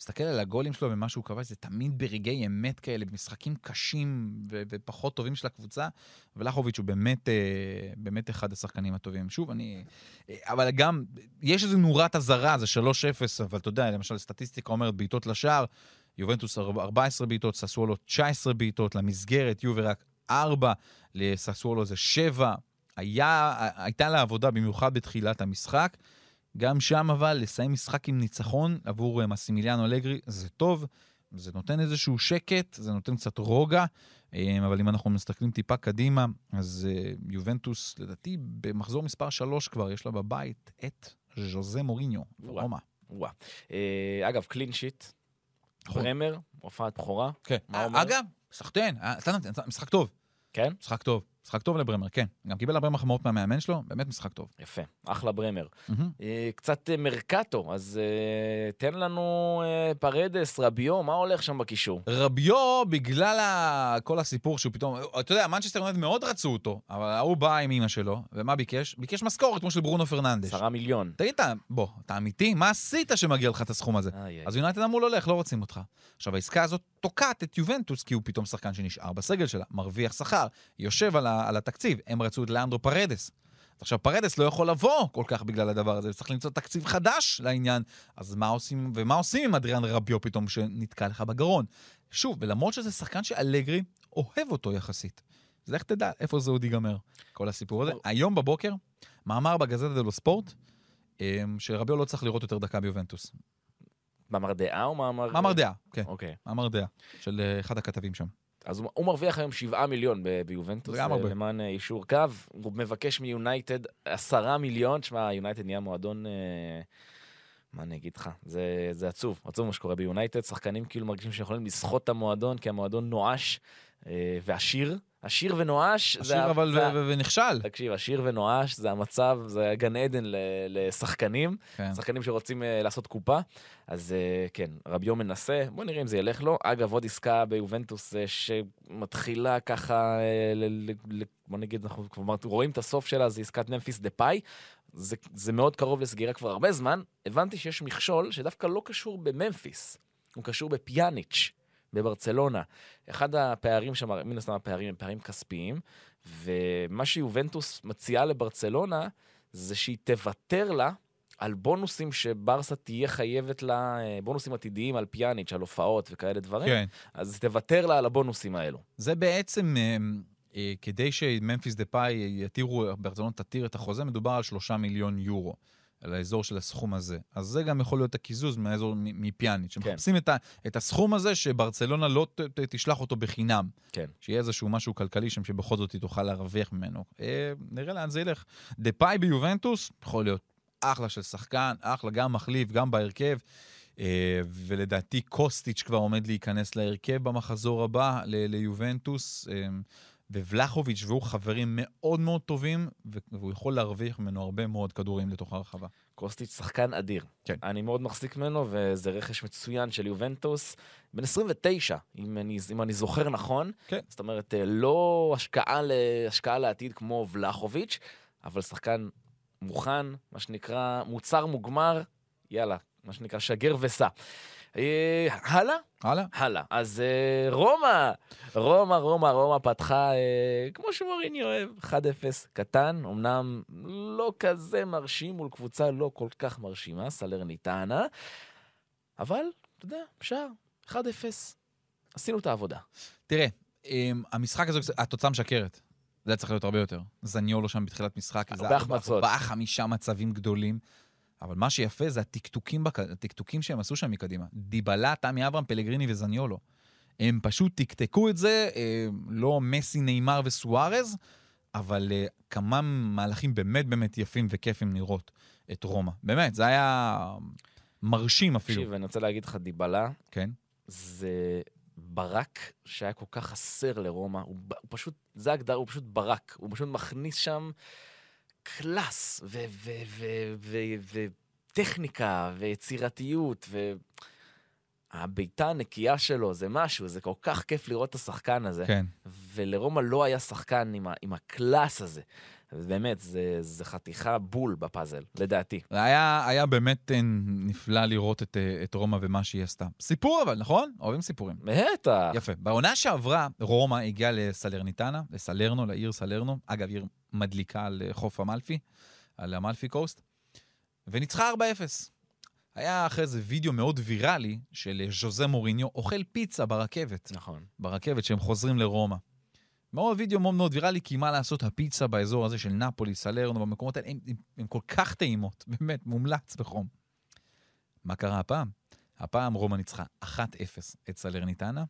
מסתכל על הגולים שלו ומה שהוא כבש, זה תמיד ברגעי אמת כאלה, במשחקים קשים ו- ופחות טובים של הקבוצה. ולחוביץ' הוא באמת, אה, באמת אחד השחקנים הטובים. שוב, אני... אה, אבל גם, יש איזו נורת אזהרה, זה 3-0, אבל אתה יודע, למשל, סטטיסטיקה אומרת בעיטות לשער, יובנטוס 14 בעיטות, ססוולו 19 בעיטות, למסגרת יובה רק 4, לססוולו זה 7. היה, הייתה לה עבודה במיוחד בתחילת המשחק. גם שם אבל, לסיים משחק עם ניצחון עבור אה, מסימיליאנו אלגרי זה טוב, זה נותן איזשהו שקט, זה נותן קצת רוגע, אה, אבל אם אנחנו מסתכלים טיפה קדימה, אז אה, יובנטוס, לדעתי, במחזור מספר 3 כבר, יש לה בבית את ז'וזה מוריניו. רומא. אגב, קלין שיט. ברמר, הופעת בכורה. כן. אגב, סחטיין, משחק טוב. כן? משחק טוב. משחק טוב לברמר, כן. גם קיבל הרבה מחמאות מהמאמן שלו, באמת משחק טוב. יפה, אחלה ברמר. אה, קצת אה, mercato, אז אה, תן לנו פרדס, רביו, מה הולך שם בקישור? רביו, בגלל ה... כל הסיפור שהוא פתאום... אתה יודע, מנצ'סטר יונייטד מאוד רצו אותו, אבל ההוא בא עם אמא שלו, ומה ביקש? ביקש משכורת כמו של ברונו פרננדש. עשרה מיליון. תגיד, אתה- בוא, אתה אמיתי? מה עשית שמגיע לך את הסכום הזה? איי, איי. אז יונייטד אמרו לו, לך, לא רוצים אותך. עכשיו, העסקה הזאת תוקעת את יובנטוס, כי הוא פתאום שחקן שנשאר בסגל שלה, מרוויח שכר, יושב על, ה... על התקציב. הם רצו את לאנדרו פרדס. עכשיו, פרדס לא יכול לבוא כל כך בגלל הדבר הזה, צריך למצוא תקציב חדש לעניין. אז מה עושים, ומה עושים עם אדריאן רביו פתאום שנתקע לך בגרון? שוב, ולמרות שזה שחקן שאלגרי אוהב אותו יחסית. אז לך תדע איפה זה עוד ייגמר, כל הסיפור הזה. היום בבוקר, מאמר בגזטה דלו ספורט, אמ, שרביו לא צריך לראות יותר דקה ביובנטוס. מאמר דעה או מאמר... מאמר דעה, כן. אוקיי. מאמר דעה, של אה, אחד הכתבים שם. אז הוא, הוא מרוויח היום 7 מיליון ב- ביובנטוס, זה גם אה, הרבה. למען אה, יישור קו. הוא מבקש מיונייטד 10 מיליון. שמע, יונייטד נהיה מועדון... אה, מה אני אגיד לך? זה, זה עצוב, עצוב מה שקורה ביונייטד. שחקנים כאילו מרגישים שיכולים לסחוט את המועדון, כי המועדון נואש אה, ועשיר. עשיר ונואש. זה עשיר אבל זה ו- ונכשל. תקשיב, עשיר ונואש זה המצב, זה גן עדן ל- לשחקנים, כן. שחקנים שרוצים אה, לעשות קופה. אז אה, כן, רביו מנסה, בוא נראה אם זה ילך לו. אגב, עוד עסקה ביובנטוס אה, שמתחילה ככה, אה, ל- ל- ל- בוא נגיד, אנחנו כבר רואים את הסוף שלה, זה עסקת ממפיס דה פאי. זה, זה מאוד קרוב לסגירה כבר הרבה זמן. הבנתי שיש מכשול שדווקא לא קשור בממפיס, הוא קשור בפיאניץ'. בברצלונה. אחד הפערים שם, מן הסתם הפערים הם פערים כספיים, ומה שיובנטוס מציעה לברצלונה זה שהיא תוותר לה על בונוסים שברסה תהיה חייבת לה, אה, בונוסים עתידיים על פיאניץ', על הופעות וכאלה דברים, כן. אז תוותר לה על הבונוסים האלו. זה בעצם, אה, אה, כדי שממפיס דה פאי יתירו, ברצלונה תתיר את החוזה, מדובר על שלושה מיליון יורו. על האזור של הסכום הזה. אז זה גם יכול להיות הקיזוז מהאזור מפיאניץ'. שמחפשים את, ה, את הסכום הזה שברצלונה לא ת, ת, תשלח אותו בחינם. כן. שיהיה איזשהו משהו כלכלי שם שבכל זאת היא תוכל להרוויח ממנו. אה, נראה לאן זה ילך. דה פאי ביובנטוס יכול להיות אחלה של שחקן, אחלה, גם מחליף, גם בהרכב. אה, ולדעתי קוסטיץ' כבר עומד להיכנס להרכב במחזור הבא ליובנטוס. ובלחוביץ' והוא חברים מאוד מאוד טובים, והוא יכול להרוויח ממנו הרבה מאוד כדורים לתוך הרחבה. קוסטיץ' שחקן אדיר. כן. אני מאוד מחזיק ממנו, וזה רכש מצוין של יובנטוס. בן 29, אם אני, אם אני זוכר נכון. כן. זאת אומרת, אה, לא השקעה, השקעה לעתיד כמו ולחוביץ', אבל שחקן מוכן, מה שנקרא, מוצר מוגמר, יאללה, מה שנקרא, שגר וסע. אה, הלאה? הלאה. הלאה. אז אה, רומא, רומא, רומא, רומא פתחה, אה, כמו שמוריני אוהב, 1-0 קטן, אמנם לא כזה מרשים מול קבוצה לא כל כך מרשימה, סלרניטנה, אבל, אתה יודע, אפשר, 1-0. עשינו את העבודה. תראה, אמ, המשחק הזה, התוצאה משקרת. זה היה צריך להיות הרבה יותר. זניולו שם בתחילת משחק, הרבה החמצות. ארבעה, חמישה מצבים גדולים. אבל מה שיפה זה הטקטוקים, בק... הטקטוקים שהם עשו שם מקדימה. דיבלה, תמי אברהם, פלגריני וזניולו. הם פשוט טקטקו את זה, אה, לא מסי, נאמר וסוארז, אבל אה, כמה מהלכים באמת באמת יפים וכיפים לראות את רומא. באמת, זה היה מרשים אפילו. תקשיב, אני רוצה להגיד לך, דיבלה, כן. זה ברק שהיה כל כך חסר לרומא. הוא, הוא פשוט, זה ההגדרה, הוא פשוט ברק. הוא פשוט מכניס שם class, וטכניקה, ויצירתיות, ו... הבעיטה הנקייה שלו זה משהו, זה כל כך כיף לראות את השחקן הזה. כן. ולרומא לא היה שחקן עם, עם ה class הזה. באמת, זה, זה חתיכה בול בפאזל, לדעתי. היה, היה באמת אה, נפלא לראות את, אה, את רומא ומה שהיא עשתה. סיפור אבל, נכון? אוהבים סיפורים. בטח. יפה. בעונה שעברה, רומא הגיעה לסלרניטנה, לסלרנו, לעיר סלרנו. אגב, עיר מדליקה על אה, חוף המלפי, על המלפי קוסט, וניצחה 4-0. היה אחרי זה וידאו מאוד ויראלי של ז'וזה מוריניו אוכל פיצה ברכבת. נכון. ברכבת שהם חוזרים לרומא. מאוד וידאו מאוד מאוד ויראלי, כי מה לעשות, הפיצה באזור הזה של נפולי, סלרנו, במקומות האלה, הן כל כך טעימות, *laughs* באמת, מומלץ בחום. מה קרה הפעם? הפעם רומא ניצחה 1-0 את סלרניטנה,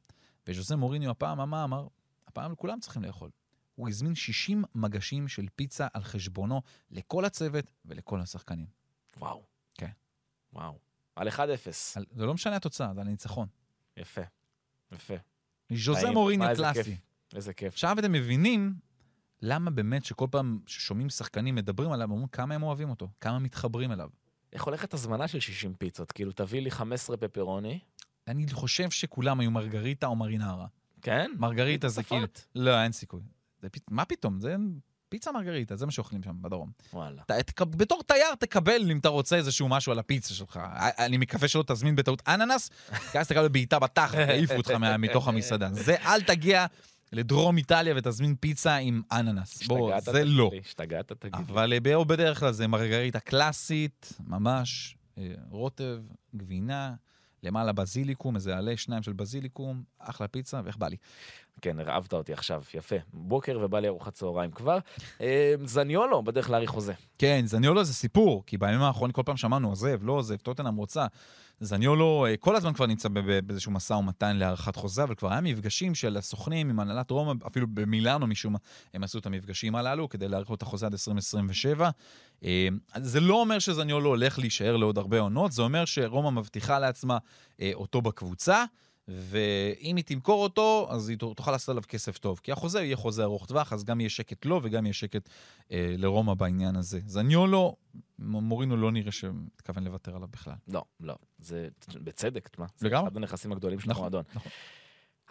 וז'וזה מוריניו הפעם אמר, אמר, הפעם כולם צריכים לאכול. הוא הזמין 60 מגשים של פיצה על חשבונו לכל הצוות ולכל השחקנים. וואו. כן. וואו. על 1-0. על- זה לא משנה התוצאה, זה הניצחון. יפה. יפה. ז'וזה. מוריניו מה, קלאסי. איזה כיף. עכשיו אתם מבינים למה באמת שכל פעם ששומעים שחקנים מדברים עליו, אומרים כמה הם אוהבים אותו, כמה מתחברים אליו. איך הולכת הזמנה של 60 פיצות? כאילו, תביא לי 15 פפרוני. אני חושב שכולם היו מרגריטה או מרינרה. כן? מרגריטה זה. כאילו... לא, אין סיכוי. זה פ... מה פתאום? זה פיצה מרגריטה, זה מה שאוכלים שם בדרום. וואלה. אתה, תק... בתור תייר תקבל אם אתה רוצה איזשהו משהו על הפיצה שלך. אני מקווה שלא תזמין בטעות אננס, *laughs* כי אז תקבל בעיטה בתחת ויעיפו אותך. מתוך המסעדה. זה אל תגיע לדרום איטליה ותזמין פיצה עם אננס. בוא, השתגעת, זה תגיד לא. השתגעת, תגיד. אבל אה, באו בדרך כלל זה מרגריטה קלאסית, ממש, אה, רוטב, גבינה, למעלה בזיליקום, איזה עלה שניים של בזיליקום, אחלה פיצה, ואיך בא לי. כן, הרעבת אותי עכשיו, יפה. בוקר ובא לי ארוחת צהריים כבר. אה, זניולו, בדרך להאריך חוזה. כן, זניולו זה סיפור, כי בימים האחרונים כל פעם שמענו עוזב, לא עוזב, טוטנאם רוצה. זניולו אה, כל הזמן כבר נמצא באיזשהו משא ומתן להארכת חוזה, אבל כבר היה מפגשים של הסוכנים עם הנהלת רומא, אפילו במילאנו משום מה, הם עשו את המפגשים הללו כדי להאריך לו את החוזה עד 2027. אה, זה לא אומר שזניולו הולך להישאר לעוד הרבה עונות, זה אומר שרומא מבטיחה לעצמה אותו בקבוצה. ואם היא תמכור אותו, אז היא תוכל לעשות עליו כסף טוב. כי החוזה יהיה חוזה ארוך טווח, אז גם יהיה שקט לו וגם יהיה שקט אה, לרומא בעניין הזה. זניולו, מ- מורינו לא נראה שמתכוון לוותר עליו בכלל. לא, לא. זה בצדק, מה? זה לגמרי. אחד הנכסים הגדולים של נכון, המועדון. נכון.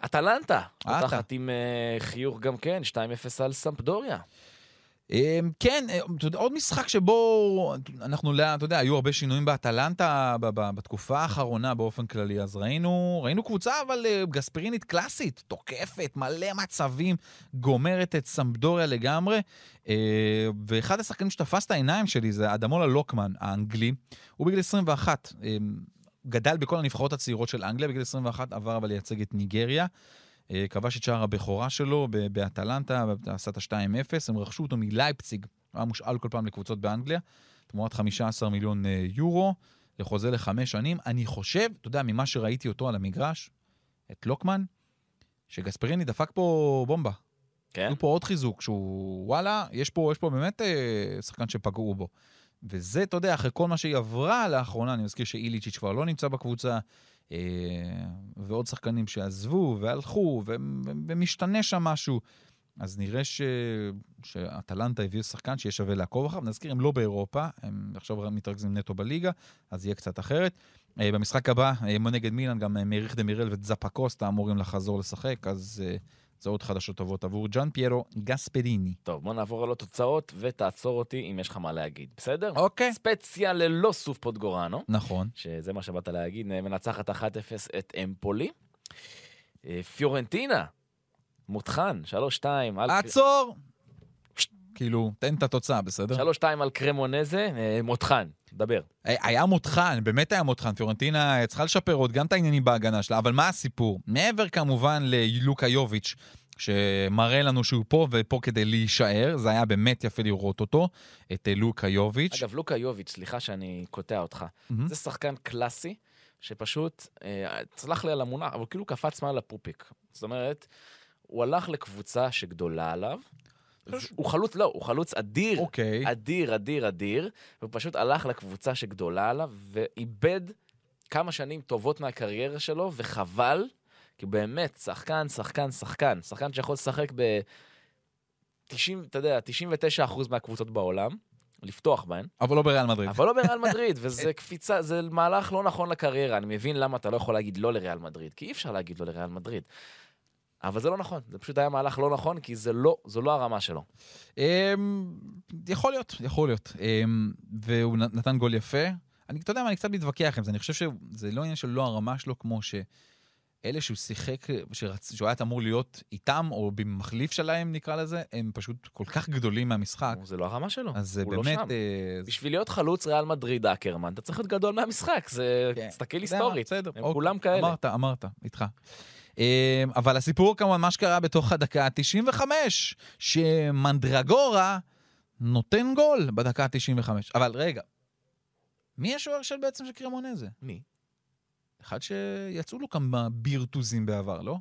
אטלנטה, אה, פותחת עם אה, חיוך גם כן, 2-0 על סמפדוריה. אה, כן, אה, עוד משחק שבו אנחנו, אתה יודע, היו הרבה שינויים באטלנטה בתקופה האחרונה באופן כללי, אז ראינו, ראינו קבוצה אבל אה, גספרינית קלאסית, תוקפת, מלא מצבים, גומרת את סמפדוריה לגמרי. אה, ואחד השחקנים שתפס את העיניים שלי זה אדמולה לוקמן, האנגלי. הוא בגיל 21, אה, גדל בכל הנבחרות הצעירות של אנגליה, בגיל 21 עבר אבל לייצג את ניגריה. אה, כבש את שער הבכורה שלו באטלנטה, עשה את ה-2-0, הם רכשו אותו מלייפציג, הוא היה מושאל כל פעם לקבוצות באנגליה, תמורת 15 מיליון אה, יורו, לחוזה לחמש שנים. אני חושב, אתה יודע, ממה שראיתי אותו על המגרש, את לוקמן, שגספריני דפק פה בומבה. כן? היו פה עוד חיזוק, שהוא, וואלה, יש פה, יש פה באמת אה, שחקן שפגעו בו. וזה, אתה יודע, אחרי כל מה שהיא עברה לאחרונה, אני מזכיר שאיליצ'יץ' כבר לא נמצא בקבוצה, ועוד שחקנים שעזבו והלכו, ומשתנה שם משהו. אז נראה ש... שאטלנטה הביאו שחקן שיהיה שווה לעקוב אחריו. נזכיר, הם לא באירופה, הם עכשיו מתרכזים נטו בליגה, אז יהיה קצת אחרת. אה, במשחק הבא, אה, נגד מילאן, גם אה, מאריך דמירל וזפקוסטה אמורים לחזור לשחק, אז אה, עוד חדשות טובות עבור ג'אן פיירו גספריני. טוב, בוא נעבור על התוצאות ותעצור אותי אם יש לך מה להגיד, בסדר? אוקיי. ספציה ללא סוף פוטגורנו, נכון. שזה מה שבאת להגיד, מנצחת 1-0 את אמפולי. אה, פיורנטינה, מותחן, 3-2 על... עצור! כאילו, תן את התוצאה, בסדר? 3-2 על קרמונזה, אה, מותחן, דבר. היה מותחן, באמת היה מותחן. פיורנטינה צריכה לשפר עוד גם את העניינים בהגנה שלה, אבל מה הסיפור? מעבר כמובן ללוקה יוביץ', שמראה לנו שהוא פה ופה כדי להישאר. זה היה באמת יפה לראות אותו, את אה, לוקה יוביץ'. אגב, לוקה יוביץ', סליחה שאני קוטע אותך. מהמם. זה שחקן קלאסי, שפשוט, אה, סלח לי על המונח, אבל כאילו קפץ מעל הפופיק. זאת אומרת, הוא הלך לקבוצה שגדולה עליו. הוא חלוץ, לא, הוא חלוץ אדיר, אוקיי. אדיר, אדיר, אדיר, והוא פשוט הלך לקבוצה שגדולה עליו, ואיבד כמה שנים טובות מהקריירה שלו, וחבל, כי הוא באמת שחקן, שחקן, שחקן. שחקן שיכול לשחק ב... 90, אתה יודע, 99% מהקבוצות בעולם, לפתוח בהן, אבל לא בריאל מדריד. אבל לא בריאל *laughs* מדריד, וזה קפיצה, זה מהלך לא נכון לקריירה. אני מבין למה אתה לא יכול להגיד לא לריאל מדריד, כי אי אפשר להגיד לא לריאל מדריד. אבל זה לא נכון, זה פשוט היה מהלך לא נכון, כי זה לא, זו לא הרמה שלו. אמ, יכול להיות, יכול להיות. אמ, והוא נתן גול יפה. אני, אתה יודע מה, אני קצת מתווכח עם זה. אני חושב שזה לא עניין של לא הרמה שלו, כמו שאלה שהוא שיחק, שרצ... שהוא היה אמור להיות איתם, או במחליף שלהם, נקרא לזה, הם פשוט כל כך גדולים מהמשחק. זה לא הרמה שלו, אז הוא לא באמת... שם. אה, בשביל להיות חלוץ ריאל מדריד אקרמן, אתה צריך להיות גדול מהמשחק, זה... כן. תסתכל היסטורית, הם אוקיי, כולם כאלה. אמרת, אמרת, איתך. אמ, אבל הסיפור כמובן, מה שקרה בתוך הדקה ה-95, שמנדרגורה נותן גול בדקה ה-95. אבל רגע, מי השוער של בעצם של קרמונזה? מי? אחד שיצאו לו כמה בירטוזים בעבר, לא?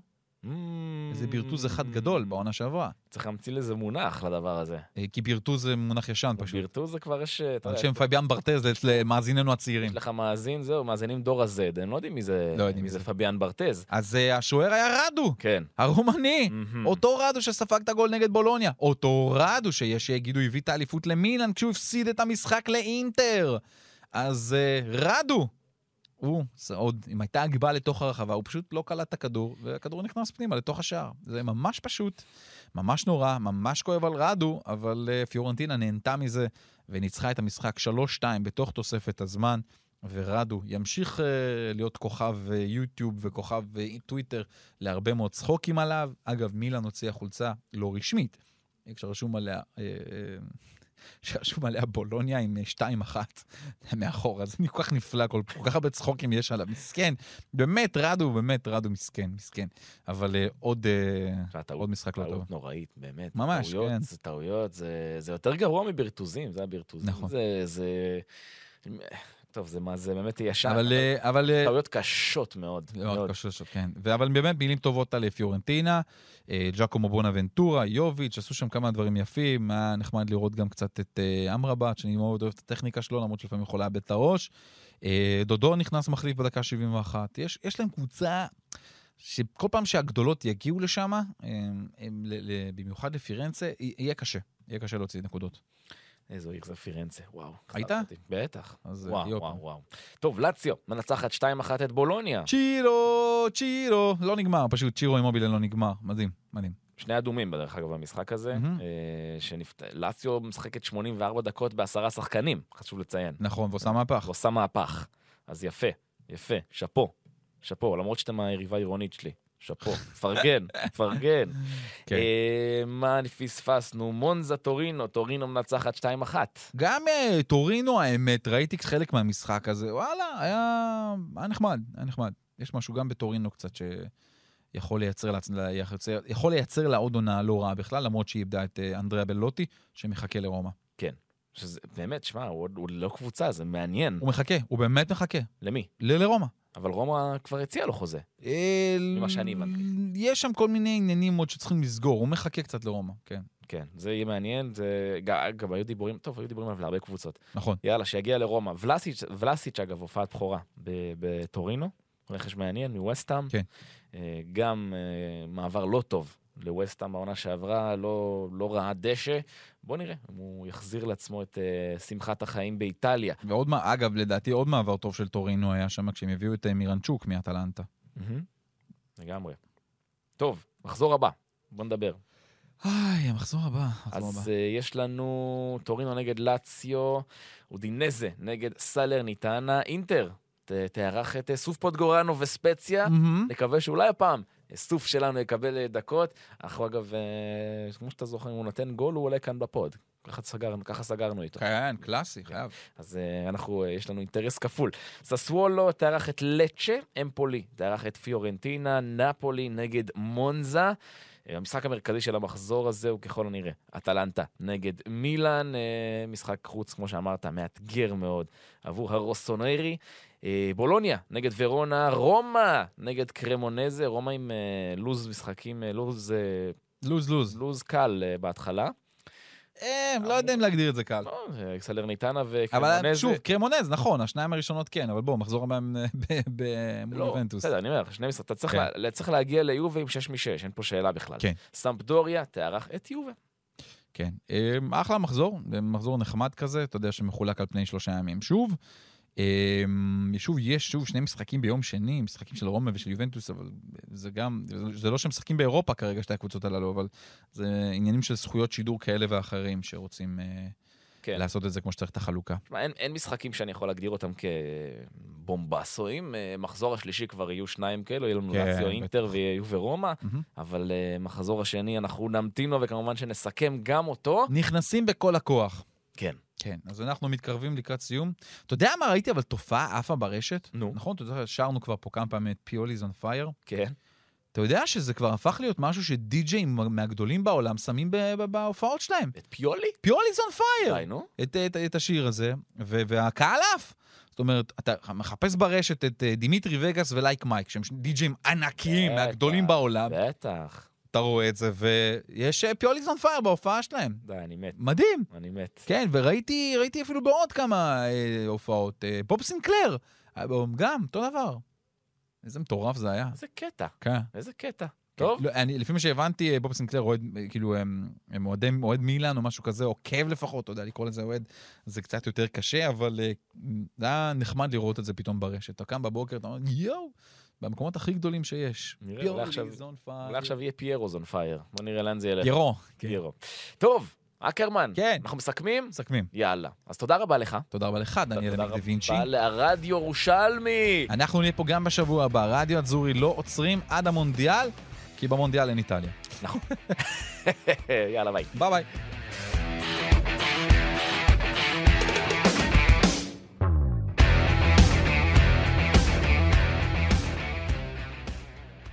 איזה בירטוז אחד גדול בעונה שעברה. צריך להמציא לזה מונח לדבר הזה. אה, כי בירטוז זה מונח ישן פשוט. בירטוז זה כבר יש... אתה על שם פביאן ברטז למאזיננו הצעירים. יש לך מאזין, זהו, מאזינים דור ה-Z, הם לא יודעים מי זה, לא מי זה. פביאן ברטז. אז אה, השוער היה רדו. כן. הרומני. אותו רדו שספג את הגול נגד בולוניה, אותו רדו שיש שיגידו הביא את האליפות למילאן כשהוא הפסיד את המשחק לאינטר. אז רדו, הוא, עוד, אם הייתה הגבהה לתוך הרחבה, הוא פשוט לא קלט את הכדור, והכדור נכנס פנימה לתוך השער. זה ממש פשוט, ממש נורא, ממש כואב על רדו, אבל uh, פיורנטינה נהנתה מזה וניצחה את המשחק 3-2 בתוך תוספת הזמן. ורדו ימשיך uh, להיות כוכב uh, יוטיוב וכוכב uh, טוויטר להרבה מאוד צחוקים עליו. אגב, מילאן הוציאה חולצה לא רשמית, כשרשום עליה, שרשום עליה בולוניה עם אה, 2-1 *laughs* מאחור, אז זה כל כך נפלא, כל, כל כך הרבה צחוקים יש עליו, מסכן. באמת, רדו, באמת, רדו מסכן, מסכן. אבל אה, עוד, אה, עוד משחק לא טוב. טעות נוראית, באמת. ממש, טעויות, כן. זה טעויות, זה, זה יותר גרוע מבירטוזים, זה הבירטוזים. נכון. זה, זה... טוב, זה מה, זה באמת ישן. אבל, אה, אבל אה, טעויות קשות מאוד. מאוד מאוד. קשות, כן. אבל באמת מילים טובות על פיורנטינה, אה, ג'קומו בונאבנטורה, יוביץ', עשו שם כמה דברים יפים, היה נחמד לראות גם קצת את אה, אמרבת, שאני מאוד אוהב את הטכניקה שלו, למרות שלפעמים יכול לאבד את הראש. אה, דודו נכנס מחליף בדקה 71. יש, יש להם קבוצה שכל פעם שהגדולות יגיעו לשם, אה, במיוחד לפירנצה, יהיה קשה. יהיה קשה להוציא נקודות. איזו עיר זה פירנצה, וואו. היית? בטח. אז, וואו, יופי. וואו, וואו. טוב, לאציו, מנצחת 2-1 את בולוניה. צ'ירו, צ'ירו, לא נגמר, פשוט צ'ירו אימובילה לא נגמר. מדהים, מדהים. שני אדומים, בדרך אגב, במשחק הזה. מהמם. אה, שנפת... לאציו משחקת 84 דקות בעשרה שחקנים, חשוב לציין. נכון, ועושה מהפך. ועושה מהפך. אז יפה, יפה, שאפו. שאפו, למרות שאתם היריבה העירונית שלי. שאפו, פרגן, פרגן. *laughs* כן. אה, מה פספסנו? מונזה טורינו, טורינו מנצחת 2-1. גם אה, טורינו, האמת, ראיתי חלק מהמשחק הזה, וואלה, היה, היה נחמד, היה נחמד. יש משהו גם בטורינו קצת שיכול לייצר לה, לייצר, יכול לייצר לה עוד עונה לא רעה בכלל, למרות שהיא איבדה את אה, אנדריאה בלוטי, שמחכה לרומא. כן. שזה, באמת, שמע, הוא, הוא לא קבוצה, זה מעניין. הוא מחכה, הוא באמת מחכה. למי? ל- לרומא. אבל רומא כבר הציעה לו חוזה. אה, ממה שאני הבנתי. יש שם כל מיני עניינים עוד שצריכים לסגור, הוא מחכה קצת לרומא, כן, כן, זה יהיה מעניין, זה... גם היו דיבורים, טוב, היו דיבורים עליו להרבה קבוצות. נכון. יאללה, שיגיע לרומא. ולסיץ', ולסיץ' אגב, הופעת בכורה בטורינו, רכש מעניין מווסטהאם. כן. אה, גם אה, מעבר לא טוב לווסטהאם בעונה שעברה, לא, לא ראה דשא. בוא נראה אם הוא יחזיר לעצמו את אה, שמחת החיים באיטליה. ועוד, מה- אגב, לדעתי עוד מעבר טוב של טורינו היה שם כשהם הביאו את אה, מירנצ'וק מאטלנטה. מהמם. לגמרי. טוב, מחזור הבא, בוא נדבר. איי, המחזור הבא. המחזור הבא. אז אה, יש לנו טורינו נגד לאציו, אודינזה נגד סלרניטנה, אינטר. ת- תארח את סוף פודגוראנו וספציה. מהמם. נקווה שאולי הפעם אה, סוף שלנו יקבל אה, דקות. אנחנו אגב, אה, כמו שאתה זוכר, אם הוא נותן גול, הוא עולה כאן בפוד. ככה סגרנו, ככה סגרנו איתו. כן, קלאסי, חייב. אז uh, אנחנו, יש לנו אינטרס כפול. ססוולו תארח את לצ'ה, אמפולי תארח את פיורנטינה, נפולי נגד מונזה. אה, המשחק המרכזי של המחזור הזה הוא ככל הנראה אטלנטה נגד מילאן, אה, משחק חוץ, כמו שאמרת, מאתגר מאוד עבור הרוסונרי. אה, בולוניה נגד ורונה, רומא נגד קרמונזה, רומא עם אה, לוז משחקים, אה, לוז, לוז לוז. לוז קל בהתחלה. לא יודע אם להגדיר את זה קל. לא, סלרניטנה אבל וקרמונזה. שוב, קרמונז, נכון, השניים הראשונות כן, אבל בוא, מחזור הבא מול לא, יובנטוס. בסדר, אני אומר, שני משחקים, אתה צריך כן. לה- צריך להגיע ליובה עם 6 מ-6, אין פה שאלה בכלל. כן. סמפדוריה תארח את יובה. כן. אחלה מחזור, מחזור נחמד כזה, אתה יודע שמחולק על פני שלושה ימים. שוב, שוב, יש שוב שני משחקים ביום שני, משחקים של רומא ושל יובנטוס, אבל זה גם, זה לא שהם משחקים באירופה כרגע, שתי הקבוצות הללו, אבל זה עניינים של זכויות שידור כאלה ואחרים שרוצים אה, כן. לעשות את זה כמו שצריך את החלוקה. תשמע, אין, אין משחקים שאני יכול להגדיר אותם כבומבסואים. אה, מחזור השלישי כבר יהיו שניים כאלו, יהיה לנו כן, לאציו. אינטר ויהיו ורומא, מהמם. אבל אה, מחזור השני אנחנו נמתין לו, וכמובן שנסכם גם אותו. נכנסים בכל הכוח. כן. כן, אז אנחנו מתקרבים לקראת סיום. אתה יודע מה ראיתי אבל תופעה עפה ברשת? נו. נכון, אתה יודע, שרנו כבר פה כמה פעמים את פיוליז און פייר. כן. אתה יודע שזה כבר הפך להיות משהו שדי-ג'אים מהגדולים בעולם שמים בהופעות שלהם. את Pioli's on fire! די, נו. את, את, את השיר הזה, ו- והקהל עף. זאת אומרת, אתה מחפש ברשת את אה, דימיטרי וגאס ולייק מייק, שהם די-ג'אים ענקיים, מהגדולים בעולם. בטח. אתה רואה את זה, ויש Pioli's on fire בהופעה שלהם. די, אני מת. מדהים. אני מת. כן, וראיתי ראיתי אפילו בעוד כמה אה, הופעות. אה, בוב סינקלר, אה, גם, אותו דבר. איזה מטורף זה היה. איזה קטע. כן. איזה קטע. טוב. לא, אני, לפי מה שהבנתי, אה, בוב סינקלר אוהד, אה, כאילו, הם, הם אוהדי, אוהד מילאן או משהו כזה, עוקב לפחות, אתה יודע, לקרוא לזה אוהד, זה קצת יותר קשה, אבל אה, זה היה נחמד לראות את זה פתאום ברשת. אתה קם בבוקר, אתה אומר, יואו, במקומות הכי גדולים שיש. נראה, אולי עכשיו- יהיה פיירו is on fire. בוא נראה לאן זה ילך. פיירו. כן. פיירו. טוב, אקרמן. כן. אנחנו מסכמים? מסכמים. יאללה. אז תודה רבה לך. תודה רבה לך, דניאל תודה דה וינצ'י. רבה לרדיו ירושלמי. אנחנו נהיה פה גם בשבוע הבא. רדיו אזורי לא עוצרים עד המונדיאל, כי במונדיאל אין איטליה. נכון. *laughs* *laughs* יאללה, ביי. ביי ביי.